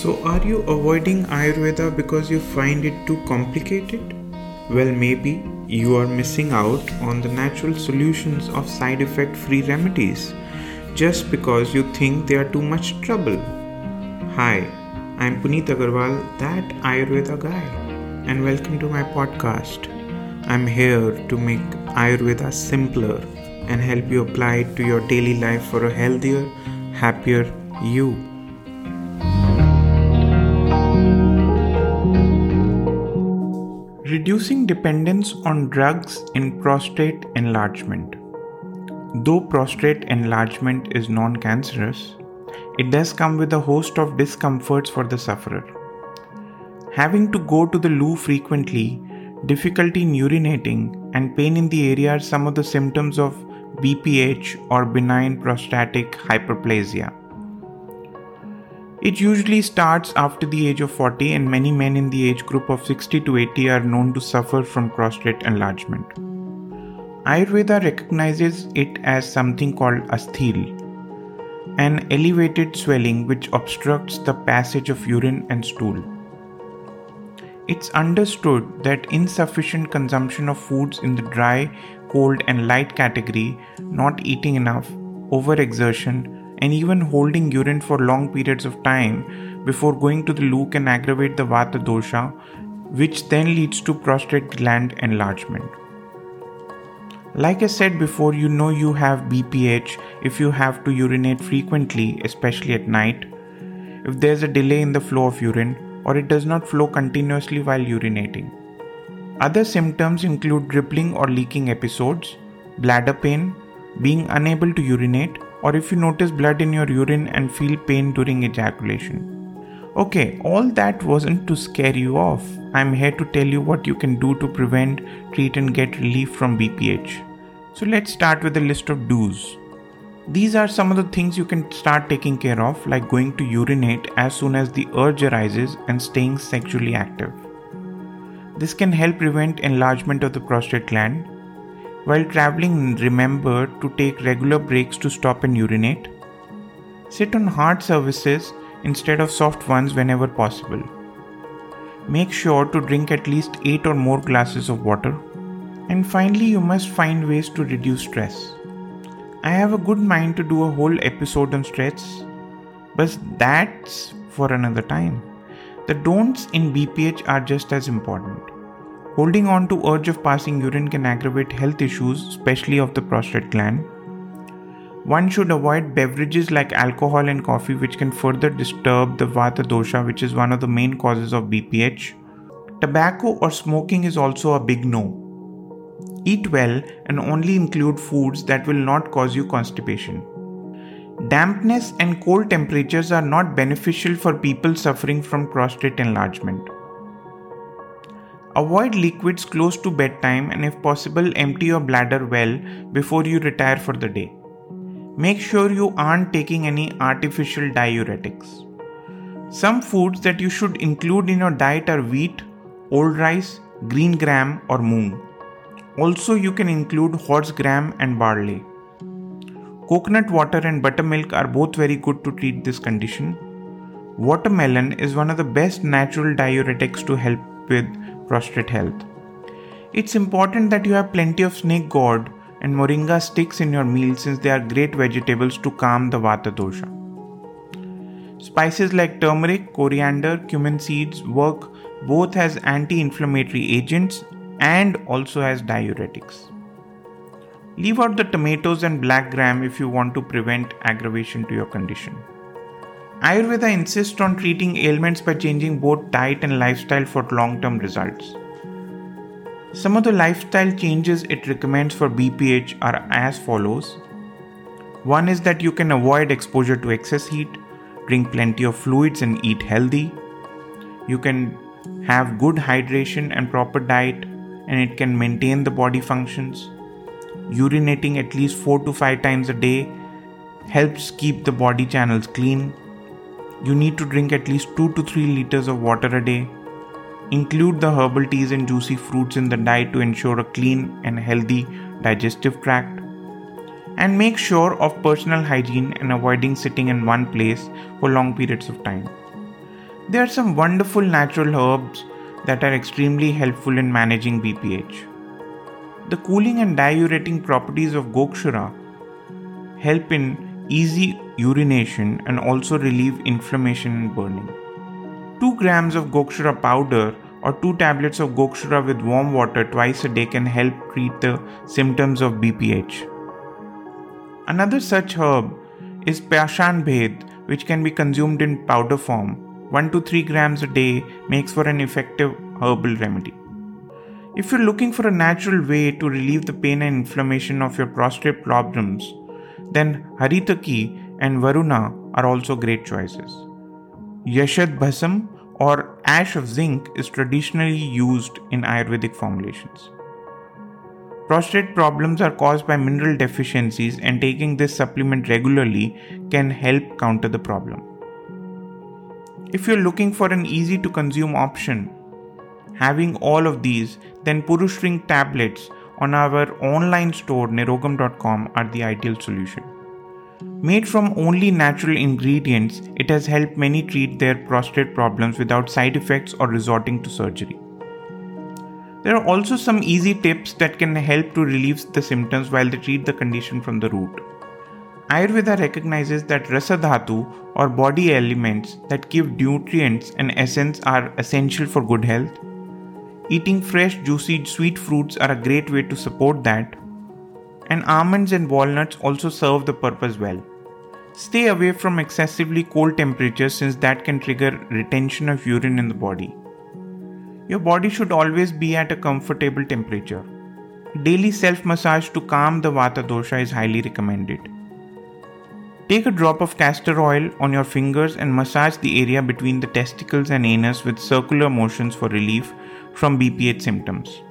So, are you avoiding Ayurveda because you find it too complicated? Well, maybe you are missing out on the natural solutions of side effect free remedies just because you think they are too much trouble. Hi, I'm Puneet Agarwal, that Ayurveda guy, and welcome to my podcast. I'm here to make Ayurveda simpler and help you apply it to your daily life for a healthier, happier you. Reducing dependence on drugs in prostate enlargement. Though prostate enlargement is non cancerous, it does come with a host of discomforts for the sufferer. Having to go to the loo frequently, difficulty in urinating, and pain in the area are some of the symptoms of BPH or benign prostatic hyperplasia. It usually starts after the age of 40, and many men in the age group of 60 to 80 are known to suffer from prostate enlargement. Ayurveda recognizes it as something called asthil, an elevated swelling which obstructs the passage of urine and stool. It's understood that insufficient consumption of foods in the dry, cold, and light category, not eating enough, overexertion, and even holding urine for long periods of time before going to the loo can aggravate the vata dosha, which then leads to prostate gland enlargement. Like I said before, you know you have BPH if you have to urinate frequently, especially at night, if there's a delay in the flow of urine, or it does not flow continuously while urinating. Other symptoms include dribbling or leaking episodes, bladder pain, being unable to urinate, or if you notice blood in your urine and feel pain during ejaculation. Okay, all that wasn't to scare you off. I'm here to tell you what you can do to prevent, treat, and get relief from BPH. So let's start with a list of do's. These are some of the things you can start taking care of, like going to urinate as soon as the urge arises and staying sexually active. This can help prevent enlargement of the prostate gland while traveling, remember to take regular breaks to stop and urinate. Sit on hard surfaces instead of soft ones whenever possible. Make sure to drink at least 8 or more glasses of water. And finally, you must find ways to reduce stress. I have a good mind to do a whole episode on stress, but that's for another time. The don'ts in BPH are just as important. Holding on to urge of passing urine can aggravate health issues, especially of the prostate gland. One should avoid beverages like alcohol and coffee, which can further disturb the Vata dosha, which is one of the main causes of BPH. Tobacco or smoking is also a big no. Eat well and only include foods that will not cause you constipation. Dampness and cold temperatures are not beneficial for people suffering from prostate enlargement. Avoid liquids close to bedtime and, if possible, empty your bladder well before you retire for the day. Make sure you aren't taking any artificial diuretics. Some foods that you should include in your diet are wheat, old rice, green gram, or moong. Also, you can include horse gram and barley. Coconut water and buttermilk are both very good to treat this condition. Watermelon is one of the best natural diuretics to help with prostate health. It's important that you have plenty of snake gourd and moringa sticks in your meal since they are great vegetables to calm the vata dosha. Spices like turmeric, coriander, cumin seeds work both as anti-inflammatory agents and also as diuretics. Leave out the tomatoes and black gram if you want to prevent aggravation to your condition. Ayurveda insists on treating ailments by changing both diet and lifestyle for long term results. Some of the lifestyle changes it recommends for BPH are as follows. One is that you can avoid exposure to excess heat, drink plenty of fluids, and eat healthy. You can have good hydration and proper diet, and it can maintain the body functions. Urinating at least 4 to 5 times a day helps keep the body channels clean you need to drink at least 2 to 3 liters of water a day. Include the herbal teas and juicy fruits in the diet to ensure a clean and healthy digestive tract. And make sure of personal hygiene and avoiding sitting in one place for long periods of time. There are some wonderful natural herbs that are extremely helpful in managing BPH. The cooling and diuretic properties of Gokshura help in easy urination and also relieve inflammation and burning. 2 grams of Gokshura powder or 2 tablets of Gokshura with warm water twice a day can help treat the symptoms of BPH. Another such herb is Pashan Bhed, which can be consumed in powder form. 1 to 3 grams a day makes for an effective herbal remedy. If you're looking for a natural way to relieve the pain and inflammation of your prostate problems, then Haritaki and Varuna are also great choices. Yashad Bhasam or ash of zinc is traditionally used in Ayurvedic formulations. Prostate problems are caused by mineral deficiencies, and taking this supplement regularly can help counter the problem. If you're looking for an easy to consume option, having all of these, then Purush Ring tablets on our online store nirogam.com are the ideal solution. Made from only natural ingredients, it has helped many treat their prostate problems without side effects or resorting to surgery. There are also some easy tips that can help to relieve the symptoms while they treat the condition from the root. Ayurveda recognizes that rasadhatu or body elements that give nutrients and essence are essential for good health. Eating fresh, juicy, sweet fruits are a great way to support that. And almonds and walnuts also serve the purpose well. Stay away from excessively cold temperatures since that can trigger retention of urine in the body. Your body should always be at a comfortable temperature. Daily self massage to calm the Vata dosha is highly recommended. Take a drop of castor oil on your fingers and massage the area between the testicles and anus with circular motions for relief from BPH symptoms.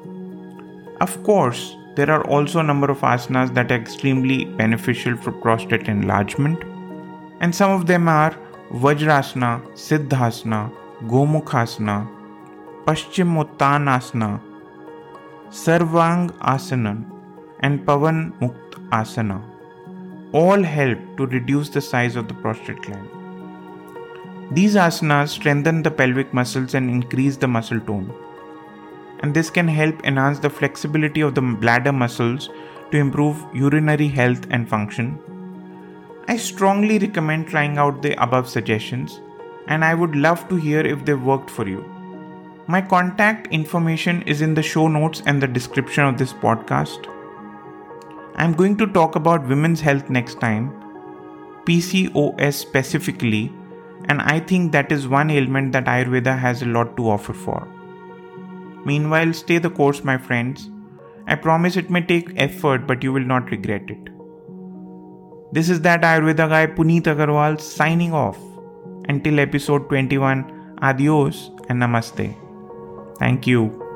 Of course, there are also a number of asanas that are extremely beneficial for prostate enlargement, and some of them are Vajrasana, Siddhasana, Gomukhasana, Paschimottanasana, Sarvang Asana, and Pavan Mukt Asana all help to reduce the size of the prostate gland. These asanas strengthen the pelvic muscles and increase the muscle tone. And this can help enhance the flexibility of the bladder muscles to improve urinary health and function. I strongly recommend trying out the above suggestions, and I would love to hear if they worked for you. My contact information is in the show notes and the description of this podcast. I'm going to talk about women's health next time, PCOS specifically, and I think that is one ailment that Ayurveda has a lot to offer for. Meanwhile, stay the course, my friends. I promise it may take effort, but you will not regret it. This is that Ayurveda guy Puneet Agarwal signing off. Until episode 21, adios and namaste. Thank you.